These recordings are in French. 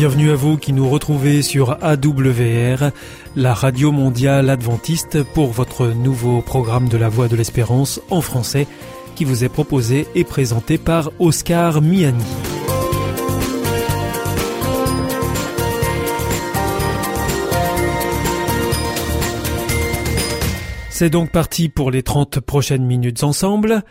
Bienvenue à vous qui nous retrouvez sur AWR, la radio mondiale adventiste, pour votre nouveau programme de la Voix de l'Espérance en français qui vous est proposé et présenté par Oscar Miani. C'est donc parti pour les 30 prochaines minutes ensemble.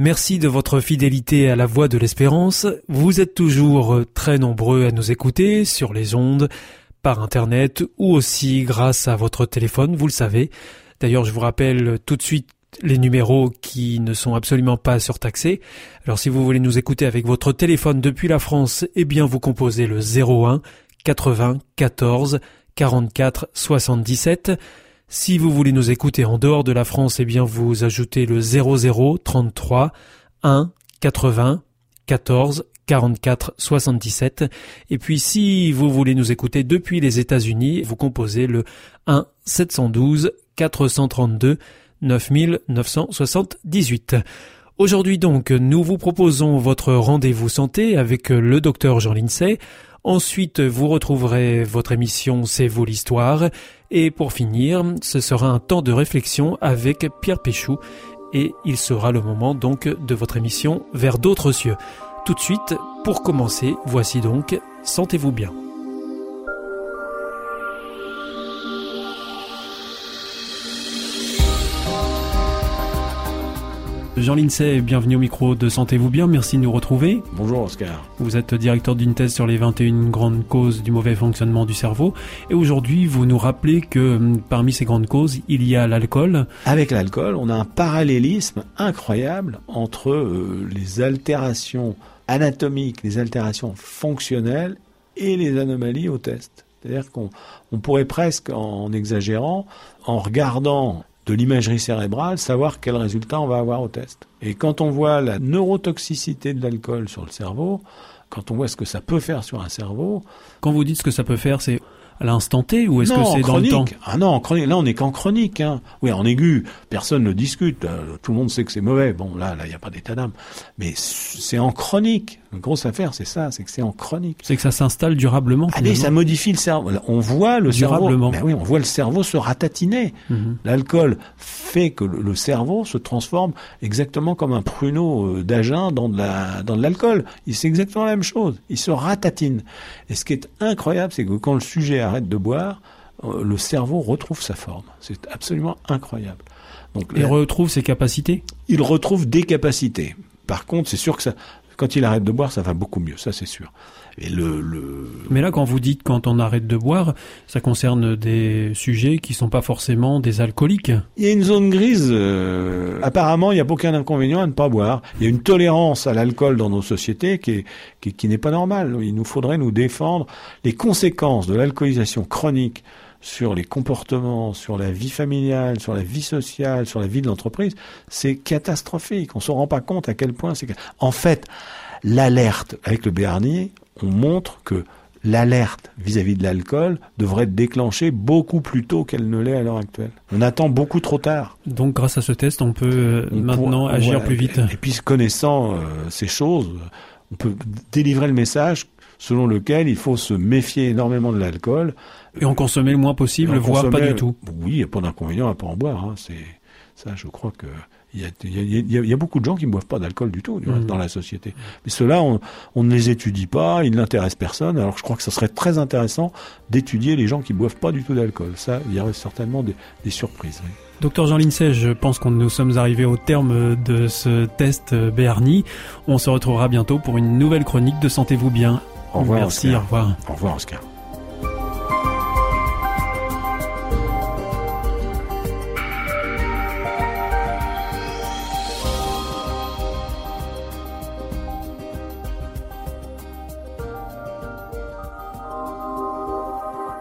Merci de votre fidélité à la voix de l'espérance. Vous êtes toujours très nombreux à nous écouter sur les ondes, par Internet ou aussi grâce à votre téléphone, vous le savez. D'ailleurs, je vous rappelle tout de suite les numéros qui ne sont absolument pas surtaxés. Alors si vous voulez nous écouter avec votre téléphone depuis la France, eh bien vous composez le 01 80 14 44 77. Si vous voulez nous écouter en dehors de la France, eh bien vous ajoutez le 00 33 1 80 14 44 77. Et puis si vous voulez nous écouter depuis les États-Unis, vous composez le 1 712 432 9978. Aujourd'hui donc, nous vous proposons votre rendez-vous santé avec le docteur Jean Lincey. Ensuite, vous retrouverez votre émission C'est vous l'histoire. Et pour finir, ce sera un temps de réflexion avec Pierre Péchou. Et il sera le moment donc de votre émission Vers d'autres cieux. Tout de suite, pour commencer, voici donc Sentez-vous bien. Jean Lincey, bienvenue au micro de Sentez-vous bien, merci de nous retrouver. Bonjour Oscar. Vous êtes directeur d'une thèse sur les 21 grandes causes du mauvais fonctionnement du cerveau et aujourd'hui vous nous rappelez que hum, parmi ces grandes causes, il y a l'alcool. Avec l'alcool, on a un parallélisme incroyable entre euh, les altérations anatomiques, les altérations fonctionnelles et les anomalies au test. C'est-à-dire qu'on on pourrait presque, en exagérant, en regardant de l'imagerie cérébrale, savoir quel résultat on va avoir au test. Et quand on voit la neurotoxicité de l'alcool sur le cerveau, quand on voit ce que ça peut faire sur un cerveau. Quand vous dites ce que ça peut faire, c'est à l'instant T ou est-ce que c'est dans le temps? Ah non, en chronique. Là, on n'est qu'en chronique. Hein. Oui, en aigu, personne ne discute. Euh, tout le monde sait que c'est mauvais. Bon, là, là, il n'y a pas d'état d'âme. Mais c'est en chronique. La grosse affaire, c'est ça, c'est que c'est en chronique. C'est que ça s'installe durablement. Allez, ça modifie le cerveau. On voit le durablement. cerveau. Ben oui, on voit le cerveau se ratatiner. Mhm. L'alcool fait que le cerveau se transforme exactement comme un pruneau euh, d'agin dans de la dans de l'alcool. C'est exactement la même chose. Il se ratatine. Et ce qui est incroyable, c'est que quand le sujet arrête de boire, euh, le cerveau retrouve sa forme. C'est absolument incroyable. Donc, il retrouve ses capacités? Il retrouve des capacités. Par contre, c'est sûr que ça, quand il arrête de boire, ça va beaucoup mieux, ça c'est sûr. Et le, le, Mais là, quand vous dites quand on arrête de boire, ça concerne des sujets qui sont pas forcément des alcooliques. Il y a une zone grise. Euh, apparemment, il n'y a aucun inconvénient à ne pas boire. Il y a une tolérance à l'alcool dans nos sociétés qui, est, qui, qui n'est pas normale. Il nous faudrait nous défendre les conséquences de l'alcoolisation chronique sur les comportements, sur la vie familiale, sur la vie sociale, sur la vie de l'entreprise, c'est catastrophique. On ne se rend pas compte à quel point c'est... En fait, l'alerte avec le Béarnier, on montre que l'alerte vis-à-vis de l'alcool devrait être déclenchée beaucoup plus tôt qu'elle ne l'est à l'heure actuelle. On attend beaucoup trop tard. Donc grâce à ce test, on peut euh, maintenant agir plus vite. Et, puis connaissant euh, ces choses, on peut délivrer le message selon lequel il faut se méfier énormément de l'alcool et en consommer le moins possible, voire pas du tout. Oui, il n'y a pas d'inconvénient à pas en boire. Hein. C'est ça, je crois que il y, a, il, y a, beaucoup de gens qui ne boivent pas d'alcool du tout mmh. dans la société. Mais ceux-là, on, on, ne les étudie pas, ils n'intéressent personne. Alors je crois que ce serait très intéressant d'étudier les gens qui ne boivent pas du tout d'alcool. Ça, il y aurait certainement des, des surprises. Docteur Jean Lincey, je pense qu'on nous sommes arrivés au terme de ce test Béarni. On se retrouvera bientôt pour une nouvelle chronique de Sentez-vous bien. Au revoir. Merci, au revoir. Au revoir, Oscar.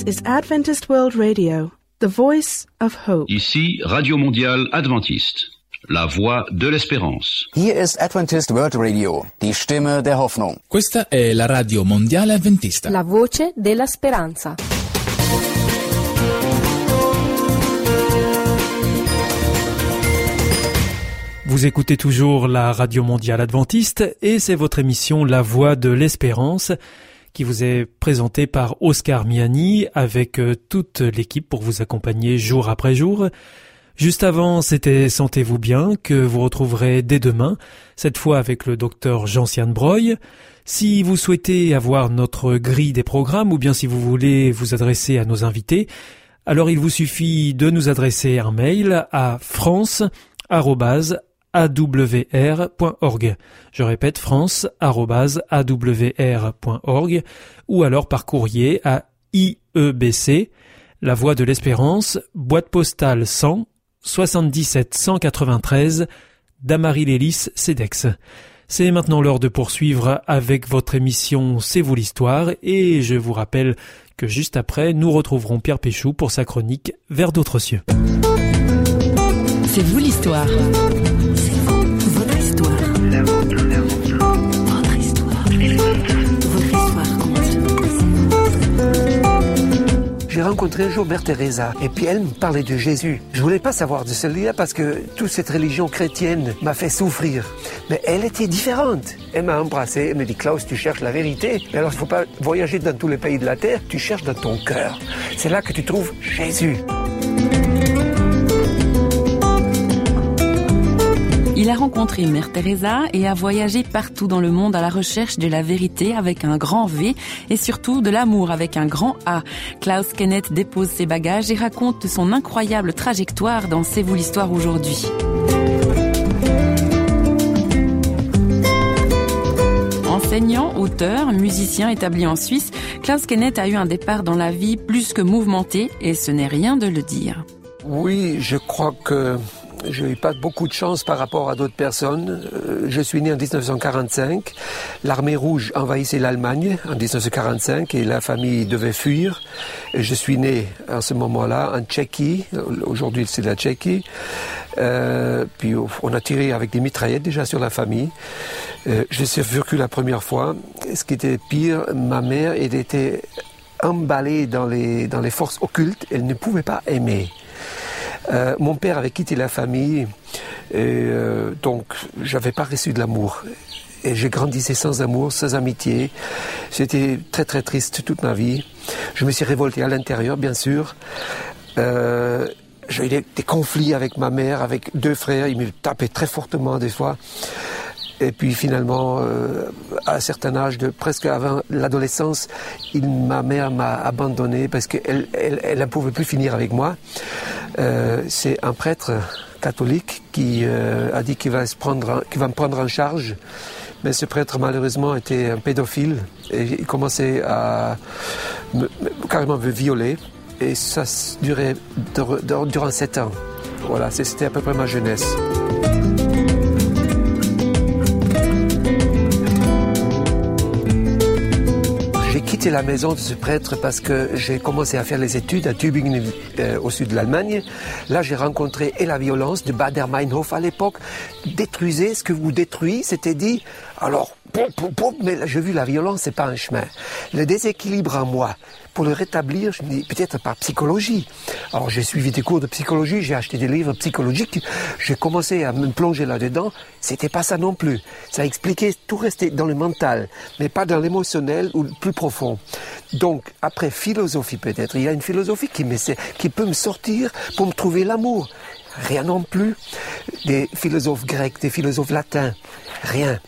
This is Adventist World Radio, the voice of hope. Ici, Radio Mondiale Adventiste, la voix de l'espérance. Hier ist Adventist World Radio, die Stimme der Hoffnung. Questa è la radio mondiale adventista. La voce della speranza. Vous écoutez toujours la radio mondiale adventiste et c'est votre émission La voix de l'espérance qui vous est présentée par Oscar Miani avec euh, toute l'équipe pour vous accompagner jour après jour. Juste avant, c'était Sentez-vous bien que vous retrouverez dès demain, cette fois avec le docteur Jean-Sian Breuil. Si vous souhaitez avoir notre grille des programmes ou bien si vous voulez vous adresser à nos invités, alors il vous suffit de nous adresser un mail à france awr.org. Je répète france@awr.org ou alors par courrier à IEBC, La Voie de l'Espérance, boîte postale 100 77 193 Damary-Lélis, Cedex. C'est maintenant l'heure de poursuivre avec votre émission C'est vous l'histoire et je vous rappelle que juste après nous retrouverons Pierre Péchou pour sa chronique Vers d'autres cieux. C'est vous l'histoire. C'est vous, votre histoire. Votre histoire. Votre histoire J'ai rencontré un jour Mère Teresa et puis elle me parlait de Jésus. Je voulais pas savoir de celui-là parce que toute cette religion chrétienne m'a fait souffrir. Mais elle était différente. Elle m'a embrassé, elle me dit Klaus, tu cherches la vérité. Mais alors il faut pas voyager dans tous les pays de la terre, tu cherches dans ton cœur. C'est là que tu trouves Jésus. Il a rencontré Mère Teresa et a voyagé partout dans le monde à la recherche de la vérité avec un grand V et surtout de l'amour avec un grand A. Klaus Kenneth dépose ses bagages et raconte son incroyable trajectoire dans C'est vous l'histoire aujourd'hui. Enseignant, auteur, musicien établi en Suisse, Klaus Kenneth a eu un départ dans la vie plus que mouvementé et ce n'est rien de le dire. Oui, je crois que je n'ai pas beaucoup de chance par rapport à d'autres personnes. Euh, Je suis né en 1945. L'armée rouge envahissait l'Allemagne en 1945 et la famille devait fuir. Et je suis né à ce moment-là en Tchéquie. Aujourd'hui, c'est la Tchéquie. Euh, puis on a tiré avec des mitraillettes déjà sur la famille. Euh, je suis survécu la première fois. Ce qui était pire, ma mère était emballée dans les forces occultes. Elle ne pouvait pas aimer. Euh, mon père avait quitté la famille, et euh, donc j'avais pas reçu de l'amour. Et j'ai grandissé sans amour, sans amitié. J'étais très très triste toute ma vie. Je me suis révolté à l'intérieur, bien sûr. Euh, j'ai eu des conflits avec ma mère, avec deux frères. Ils me tapaient très fortement des fois. Et puis finalement, euh, à un certain âge, de presque avant l'adolescence, ma mère m'a abandonné parce qu'elle elle, elle ne pouvait plus finir avec moi. Euh, C'est un prêtre catholique qui euh, a dit qu'il va, qu'il va me prendre en charge. Mais ce prêtre, malheureusement, était un pédophile et il commençait à me, me- carrément me violer. Et ça durait dur- dur- durant sept ans. Voilà, c'était à peu près ma jeunesse. Quitté la maison de ce prêtre parce que j'ai commencé à faire les études à Tübingen, euh, au sud de l'Allemagne. Là, j'ai rencontré et la violence de Bader-Meinhof à l'époque. Détruisez ce que vous détruisez, c'était dit. Alors, mais là, j'ai vu la violence, c'est pas un chemin. Le déséquilibre en moi, pour le rétablir, je dis peut-être par psychologie. Alors, j'ai suivi des cours de psychologie, j'ai acheté des livres psychologiques, j'ai commencé à me plonger là-dedans. C'était pas ça non plus. Ça expliquait tout restait dans le mental, mais pas dans l'émotionnel ou le plus profond. Donc, après philosophie peut-être, il y a une philosophie qui, qui peut me sortir pour me trouver l'amour. Rien non plus. Des philosophes grecs, des philosophes latins, rien.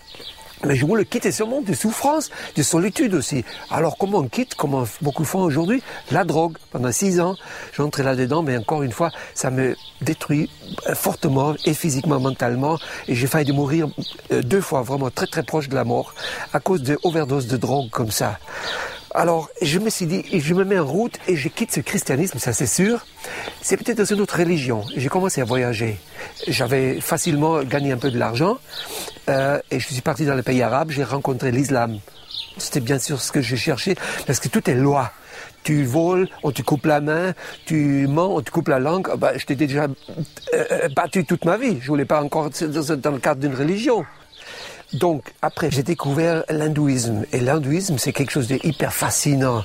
Mais je voulais quitter ce monde de souffrance, de solitude aussi. Alors comment on quitte, comment beaucoup font aujourd'hui La drogue. Pendant six ans, j'entrais là-dedans, mais encore une fois, ça me détruit euh, fortement, et physiquement, mentalement. Et j'ai failli mourir euh, deux fois, vraiment très très proche de la mort, à cause de overdose de drogue comme ça. Alors, je me suis dit, je me mets en route et je quitte ce christianisme, ça c'est sûr. C'est peut-être dans une autre religion. J'ai commencé à voyager. J'avais facilement gagné un peu de l'argent euh, et je suis parti dans les pays arabes. J'ai rencontré l'islam. C'était bien sûr ce que je cherchais parce que tout est loi. tu voles, on te coupe la main, tu mens, on te coupe la langue. Ah bah, je t'ai déjà euh, battu toute ma vie. Je voulais pas encore dans le cadre d'une religion. Donc, après, j'ai découvert l'hindouisme. Et l'hindouisme, c'est quelque chose de hyper fascinant.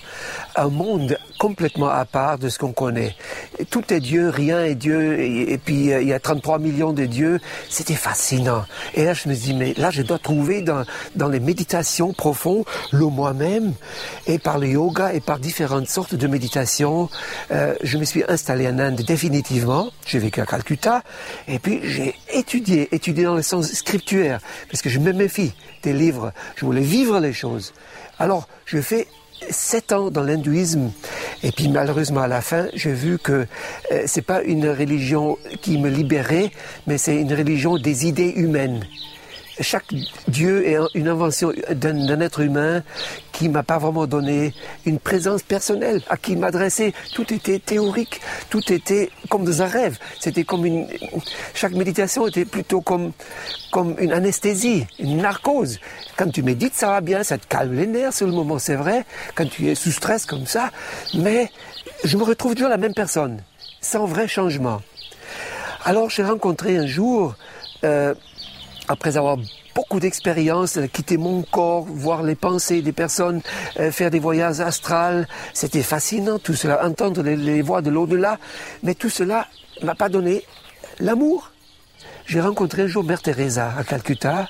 Un monde complètement à part de ce qu'on connaît. Tout est Dieu, rien est Dieu. Et, puis, euh, il y a 33 millions de dieux. C'était fascinant. Et là, je me dis, mais là, je dois trouver dans, dans les méditations profondes le moi-même. Et par le yoga et par différentes sortes de méditations, euh, je me suis installé en Inde définitivement. J'ai vécu à Calcutta. Et puis, j'ai étudié, étudié dans le sens scriptuaire. Parce que je me méfie des livres. Je voulais vivre les choses. Alors, je fais sept ans dans l'hindouisme. Et puis malheureusement à la fin j'ai vu que euh, c'est pas une religion qui me libérait mais c'est une religion des idées humaines chaque Dieu est une invention d'un être humain qui m'a pas vraiment donné une présence personnelle, à qui m'adresser. Tout était théorique, tout était comme dans un rêve. C'était comme une, chaque méditation était plutôt comme, comme une anesthésie, une narcose. Quand tu médites, ça va bien, ça te calme les nerfs sur le moment, c'est vrai. Quand tu es sous stress comme ça, mais je me retrouve toujours la même personne, sans vrai changement. Alors j'ai rencontré un jour euh, après avoir beaucoup d'expérience, quitter mon corps, voir les pensées des personnes, euh, faire des voyages astrales, c'était fascinant tout cela, entendre les, voix de l'au-delà, mais tout cela m'a pas donné l'amour. J'ai rencontré un jour Mère Teresa à Calcutta,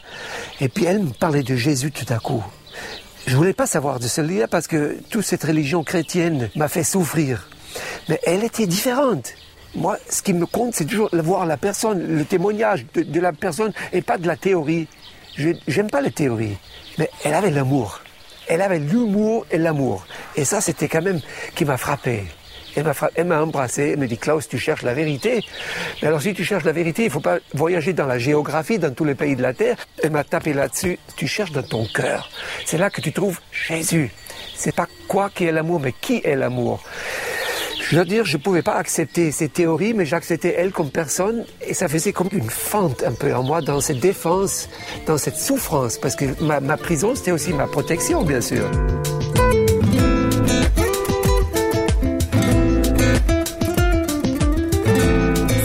et puis elle me parlait de Jésus tout à coup. Je voulais pas savoir de celui-là parce que toute cette religion chrétienne m'a fait souffrir. Mais elle était différente. Moi, ce qui me compte, c'est toujours voir la personne, le témoignage de, la personne et pas de la théorie. Je J'aime pas les théories, mais elle avait l'amour. Elle avait l'humour et l'amour. Et ça, c'était quand même qui m'a frappé. Elle m'a embrassé, elle me dit Klaus, tu cherches la vérité. Mais alors si tu cherches la vérité, il ne faut pas voyager dans la géographie, dans tous les pays de la Terre. Elle m'a tapé là-dessus, tu cherches dans ton cœur. C'est là que tu trouves Jésus. C'est pas quoi qui est l'amour, mais qui est l'amour. Je veux dire, je ne pouvais pas accepter ces théories, mais j'acceptais elle comme personne, et ça faisait comme une fente un peu en moi dans cette défense, dans cette souffrance, parce que ma, ma prison, c'était aussi ma protection, bien sûr.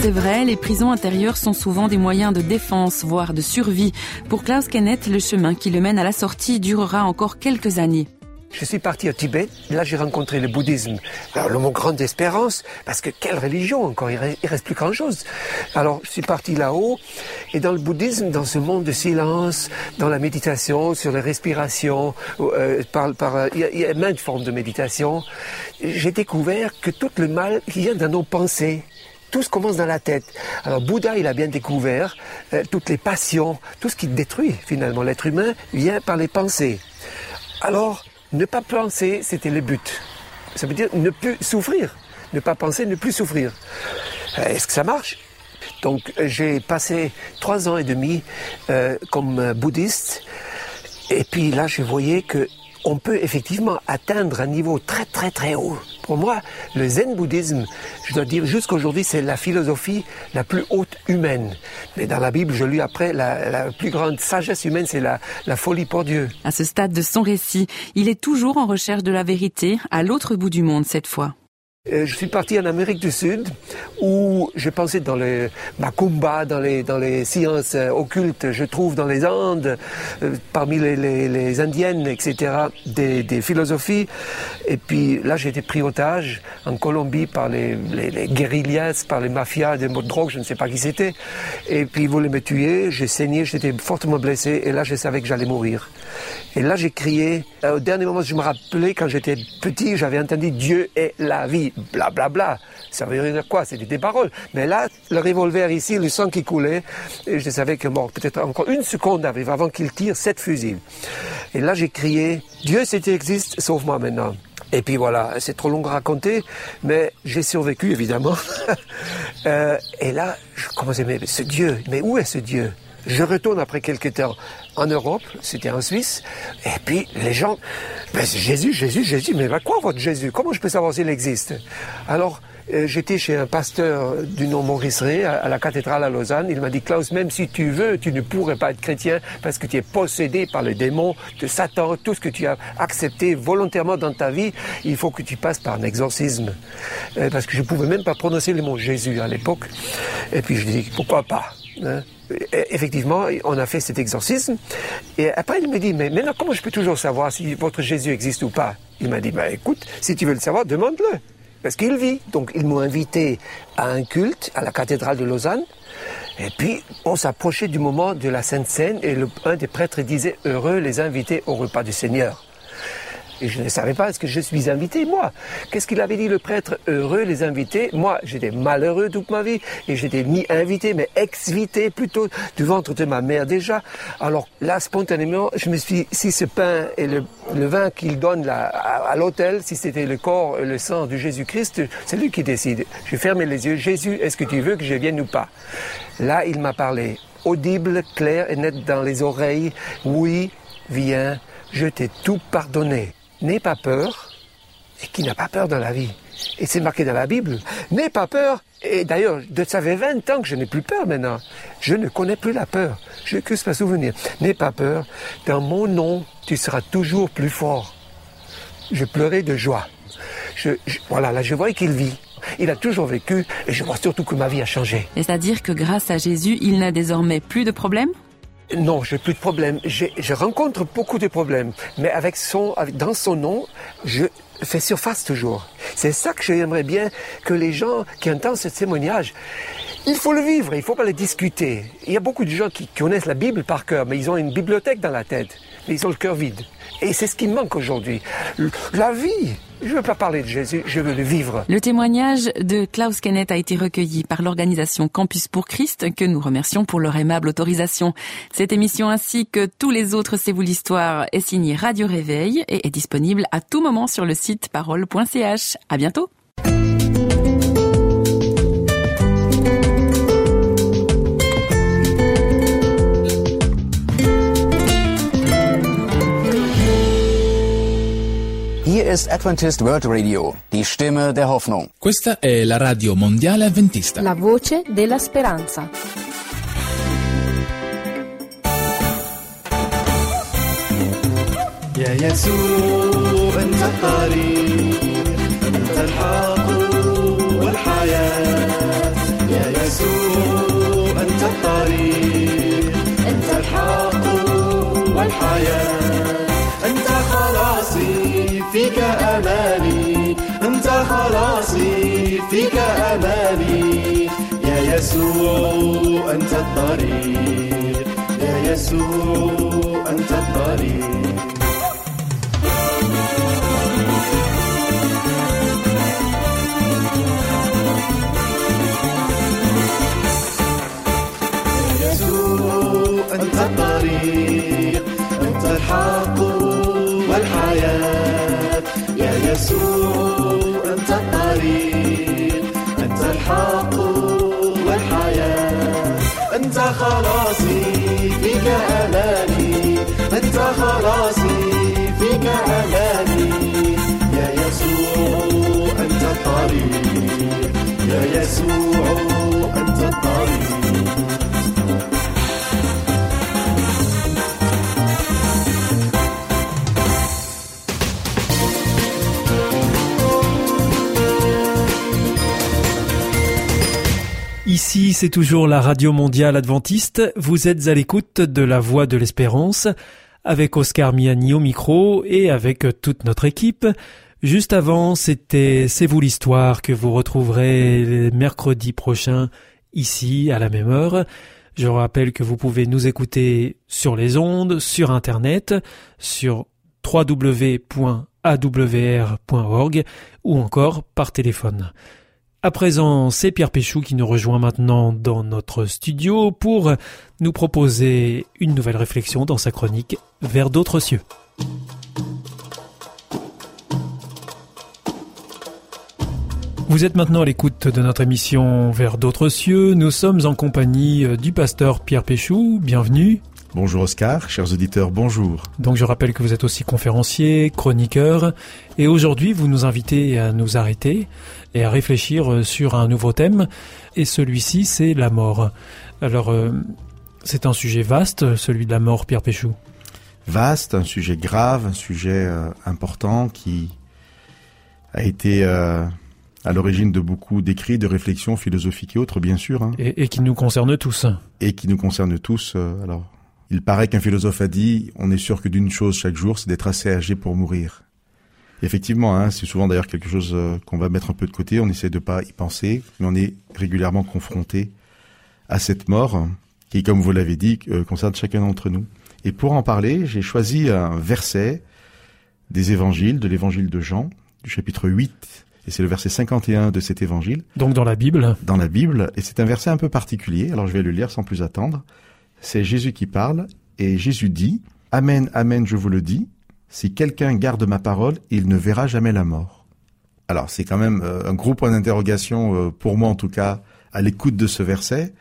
C'est vrai, les prisons intérieures sont souvent des moyens de défense, voire de survie. Pour Klaus Kenneth, le chemin qui le mène à la sortie durera encore quelques années. Je suis parti au Tibet, là j'ai rencontré le bouddhisme. Alors le mot grande espérance, parce que quelle religion encore, il reste, reste plus grand chose. Alors je suis parti là-haut, et dans le bouddhisme, dans ce monde de silence, dans la méditation, sur la respiration, euh, par, par, euh, il, y a, il y a maintes formes de méditation, j'ai découvert que tout le mal vient dans nos pensées tout commence dans la tête. Alors Bouddha, il a bien découvert euh, toutes les passions, tout ce qui détruit finalement l'être humain vient par les pensées. Alors, ne pas penser, c'était le but. Ça veut dire ne plus souffrir. Ne pas penser, ne plus souffrir. Euh, est-ce que ça marche? Donc j'ai passé trois ans et demi euh, comme bouddhiste. Et puis là, je voyais que on peut effectivement atteindre un niveau très très très haut. Pour moi, le zen bouddhisme, je dois dire jusqu'aujourd'hui, c'est la philosophie la plus haute humaine. Mais dans la Bible, je lis après, la, plus grande sagesse humaine, c'est la, la folie pour Dieu. À ce stade de son récit, il est toujours en recherche de la vérité, à l'autre bout du monde cette fois. Euh, je suis parti en Amérique du Sud où j'ai pensé dans les macumba, dans les, dans les sciences euh, occultes. Je trouve dans les Andes, euh, parmi les, les, les, Indiennes, etc., des, des, philosophies. Et puis là, j'ai été pris otage en Colombie par les, les, par les mafias des mots de drogue, je ne sais pas qui c'était. Et puis ils voulaient me tuer, j'ai saigné, j'étais fortement blessé. Et là, je savais que j'allais mourir. Et là, j'ai crié. Au dernier moment, je me rappelais, quand j'étais petit, j'avais entendu Dieu est la vie bla bla bla. Ça veut dire quoi? C'était des paroles. Mais là, le revolver ici, le sang qui coulait, et je savais que mort, peut-être encore une seconde arrive avant qu'il tire sept fusils. Et là, j'ai crié, Dieu, si tu existes, sauve-moi maintenant. Et puis voilà, c'est trop long à raconter, mais j'ai survécu évidemment. euh, et là, je commençais, mais ce Dieu, mais où est ce Dieu? Je retourne après quelques temps en Europe, c'était en Suisse, et puis les gens, ben Jésus, Jésus, Jésus, mais va quoi votre Jésus? Comment je peux savoir s'il existe? Alors, Euh, J'étais chez un pasteur du nom Maurice Ray à, la cathédrale à Lausanne. Il m'a dit Klaus, même si tu veux, tu ne pourrais pas être chrétien parce que tu es possédé par le démon de Satan. Tout ce que tu as accepté volontairement dans ta vie, il faut que tu passes par un exorcisme. Euh, parce que je pouvais même pas prononcer le mot Jésus à l'époque. Et puis je dis pourquoi pas. hein? Effectivement, on a fait cet exorcisme. Et après, il me dit, mais maintenant, comment je peux toujours savoir si votre Jésus existe ou pas? Il m'a dit, bah, écoute, si tu veux le savoir, demande-le. Parce qu'il vit. Donc, ils m'ont invité à un culte à la cathédrale de Lausanne. Et puis, on s'approchait du moment de la Sainte Seine et un des prêtres disait, heureux les invités au repas du Seigneur. Et je ne savais pas, est-ce que je suis invité, moi Qu'est-ce qu'il avait dit le prêtre Heureux les invités? Moi, j'étais malheureux toute ma vie et j'étais ni invité, mais exvité plutôt du ventre de ma mère déjà. Alors là, spontanément, je me suis dit, si ce pain et le, vin qu'il donne là, à, à l'hôtel, si c'était le corps et le sang de Jésus-Christ, c'est lui qui décide. Je fermais les yeux. Jésus, est-ce que tu veux que je vienne ou pas? Là, il m'a parlé, audible, clair et net dans les oreilles. Oui, viens, je t'ai tout pardonné. N'aie pas peur, et qui n'a pas peur dans la vie. Et c'est marqué dans la Bible. N'aie pas peur. Et d'ailleurs, ça fait 20 ans que je n'ai plus peur maintenant. Je ne connais plus la peur. Je que ce souvenir. N'aie pas peur. Dans mon nom, tu seras toujours plus fort. Je pleurais de joie. Voilà, là, je vois qu'il vit. Il a toujours vécu et je vois surtout que ma vie a changé. C'est-à-dire que grâce à Jésus, il n'a désormais plus de problème Non, j'ai plus de problèmes. J'ai- Je rencontre beaucoup de problèmes, mais avec son, dans son nom, je fais surface toujours. C'est ça que j'aimerais bien que les gens qui entendent ce témoignage, il faut le vivre, il faut pas le discuter. Il y a beaucoup de gens qui connaissent la Bible par cœur, mais ils ont une bibliothèque dans la tête, mais ils ont le cœur vide. Et c'est ce qui manque aujourd'hui. La vie. Je ne veux pas parler de Jésus, je veux le vivre. Le témoignage de Klaus Kenneth a été recueilli par l'organisation Campus pour Christ, que nous remercions pour leur aimable autorisation. Cette émission ainsi que tous les autres C'est vous l'histoire est signée Radio Réveil et est disponible à tout moment sur le site parole.ch. À bientôt! ist Adventist World Radio, die Stimme der Hoffnung. Questa è la radio mondiale adventista. La voce della speranza. يا يسوع أنت الطريق أنت الحق والحياة يا يسوع أنت الطريق أنت الحق والحياة أنت خلاصي فيك أماني أنت خلاصي فيك أماني. يا يسوع أنت الطريق. يا يسوع أنت الطريق. أنت خلاصي فيك أماني يا يسوع أنت الطريق يا يسوع أنت الطريق Ici, c'est toujours la Radio Mondiale Adventiste. Vous êtes à l'écoute de la Voix de l'Espérance avec Oscar Miani au micro et avec toute notre équipe. Juste avant, c'était C'est vous l'histoire que vous retrouverez mercredi prochain ici à la même heure. Je rappelle que vous pouvez nous écouter sur les ondes, sur Internet, sur www.awr.org ou encore par téléphone. À présent, c'est Pierre Péchou qui nous rejoint maintenant dans notre studio pour nous proposer une nouvelle réflexion dans sa chronique Vers d'autres cieux. Vous êtes maintenant à l'écoute de notre émission Vers d'autres cieux. Nous sommes en compagnie euh, du pasteur Pierre Péchou. Bienvenue. Bonjour Oscar, chers auditeurs, bonjour. Donc je rappelle que vous êtes aussi conférencier, chroniqueur, et aujourd'hui vous nous invitez à nous arrêter et à réfléchir euh, sur un nouveau thème. Et celui-ci, c'est la mort. Alors, euh, c'est un sujet vaste, celui de la mort, Pierre Péchou. Vaste, un sujet grave, un sujet euh, important qui a été euh, à l'origine de beaucoup d'écrits, de réflexions philosophiques et autres, bien sûr. hein. Et, et qui nous concerne tous. et qui nous concerne tous. alors, il paraît qu'un philosophe a dit on est sûr que d'une chose chaque jour, c'est d'être assez âgé pour mourir. Et effectivement, hein, c'est souvent d'ailleurs quelque chose euh, qu'on va mettre un peu de côté. On essaie de pas y penser, mais on est régulièrement confronté à cette mort qui, comme vous l'avez dit, euh, concerne chacun d'entre nous. Et pour en parler, j'ai choisi un verset des évangiles, de l'évangile de Jean, du chapitre 8, et c'est le verset 51 de cet évangile Donc dans la Bible, dans la Bible, et c'est un verset un peu particulier, alors je vais le lire sans plus attendre. C'est Jésus qui parle, et Jésus dit, Amen, Amen, je vous le dis, si quelqu'un garde ma parole, il ne verra jamais la mort. Alors c'est quand même euh, un gros point d'interrogation, euh, pour moi en tout cas, à l'écoute de ce verset.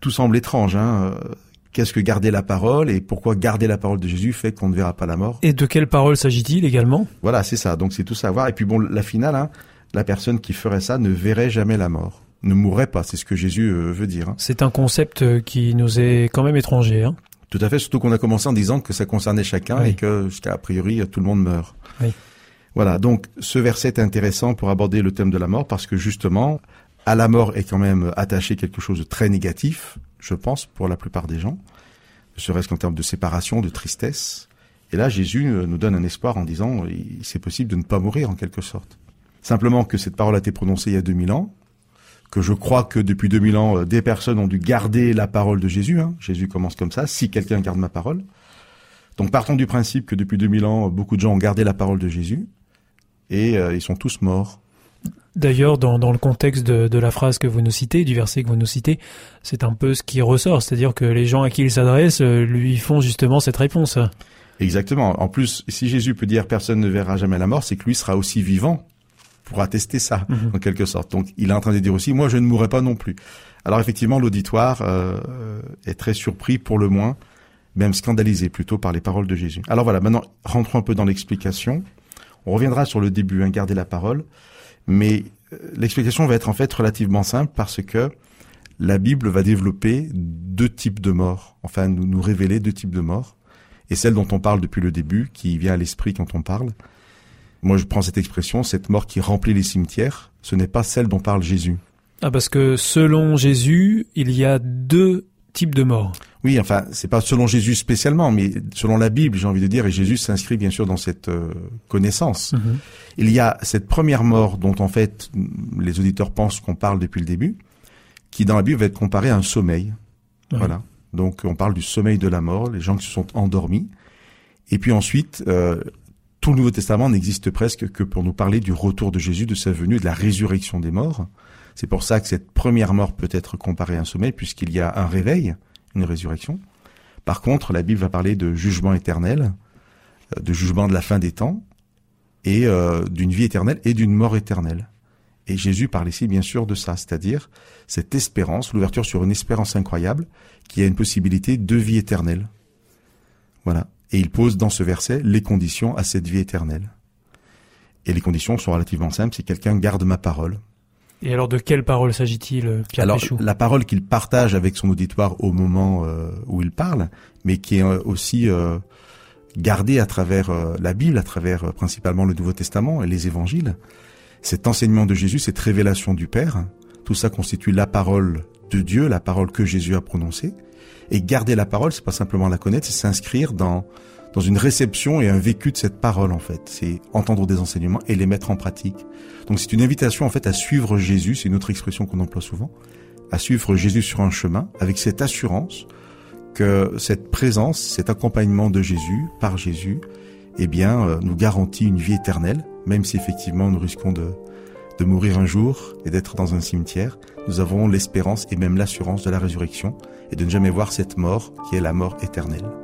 Tout semble étrange, hein. euh, Qu'est-ce que garder la parole et pourquoi garder la parole de Jésus fait qu'on ne verra pas la mort et de quelle parole s'agit-il également? Voilà, c'est ça. Donc c'est tout savoir. Et puis bon, la finale, hein, la personne qui ferait ça ne verrait jamais la mort, ne mourrait pas. C'est ce que Jésus euh, veut dire. hein. C'est un concept euh, qui nous est quand même étranger. Hein Tout à fait. Surtout qu'on a commencé en disant que ça concernait chacun Oui. et que jusqu'à priori tout le monde meurt. Oui. Voilà. Donc ce verset est intéressant pour aborder le thème de la mort parce que justement, à la mort est quand même attaché quelque chose de très négatif, je pense, pour la plupart des gens, ne serait-ce qu'en termes de séparation, de tristesse. Et là, Jésus euh, nous donne un espoir en disant, c'est possible de ne pas mourir en quelque sorte. Simplement que cette parole a été prononcée il y a 2000 ans, que je crois que depuis 2000 ans, euh, des personnes ont dû garder la parole de Jésus. hein. Jésus commence comme ça, si quelqu'un garde ma parole. Donc partons du principe que depuis 2000 ans, beaucoup de gens ont gardé la parole de Jésus, et euh, ils sont tous morts. D'ailleurs, dans, dans le contexte de, de la phrase que vous nous citez, du verset que vous nous citez, c'est un peu ce qui ressort, c'est-à-dire que les gens à qui il s'adresse euh, lui font justement cette réponse. Exactement. En plus, si Jésus peut dire personne ne verra jamais la mort, c'est que lui sera aussi vivant pour attester ça, Mhm. en quelque sorte. Donc, il est en train de dire aussi, moi, je ne mourrai pas non plus. Alors, effectivement, l'auditoire euh, euh, est très surpris, pour le moins, même scandalisé plutôt par les paroles de Jésus. Alors voilà, maintenant, rentrons un peu dans l'explication. On reviendra sur le début, hein, garder la parole. Mais euh, l'explication va être en fait relativement simple parce que la Bible va développer deux types de morts, enfin nous, nous révéler deux types de morts, et celle dont on parle depuis le début, qui vient à l'esprit quand on parle. Moi je prends cette expression, cette mort qui remplit les cimetières, ce n'est pas celle dont parle Jésus. Ah, parce que selon Jésus, il y a deux types de morts. Oui, enfin, c'est pas selon Jésus spécialement, mais selon la Bible, j'ai envie de dire, et Jésus s'inscrit bien sûr dans cette euh, connaissance. Mhm. Il y a cette première mort dont en fait les auditeurs pensent qu'on parle depuis le début, qui dans la Bible va être comparée à un sommeil. Ouais. Voilà. Donc on parle du sommeil de la mort, les gens qui se sont endormis. Et puis ensuite, euh, tout le Nouveau Testament n'existe presque que pour nous parler du retour de Jésus, de sa venue, de la résurrection des morts. C'est pour ça que cette première mort peut être comparée à un sommeil, puisqu'il y a un réveil, une résurrection. Par contre, la Bible va parler de jugement éternel, de jugement de la fin des temps, et euh, d'une vie éternelle et d'une mort éternelle. Et Jésus parle ici bien sûr de ça, c'est-à-dire cette espérance, l'ouverture sur une espérance incroyable, qui a une possibilité de vie éternelle. Voilà. Et il pose dans ce verset les conditions à cette vie éternelle. Et les conditions sont relativement simples, c'est quelqu'un garde ma parole. Et alors, de quelle parole s'agit-il, euh, Pierre Alors, Péchou la parole qu'il partage avec son auditoire au moment euh, où il parle, mais qui est euh, aussi euh, gardée à travers euh, la Bible, à travers principalement le Nouveau Testament et les évangiles. Cet enseignement de Jésus, cette révélation du Père, tout ça constitue la parole de Dieu, la parole que Jésus a prononcée. Et garder la parole, c'est pas simplement la connaître, c'est s'inscrire dans dans une réception et un vécu de cette parole en fait. C'est entendre des enseignements et les mettre en pratique. Donc c'est une invitation en fait à suivre Jésus, c'est une autre expression qu'on emploie souvent, à suivre Jésus sur un chemin avec cette assurance que cette présence, cet accompagnement de Jésus par Jésus, eh bien euh, nous garantit une vie éternelle, même si effectivement nous risquons de de mourir un jour et d'être dans un cimetière, nous avons l'espérance et même l'assurance de la résurrection et de ne jamais voir cette mort qui est la mort éternelle.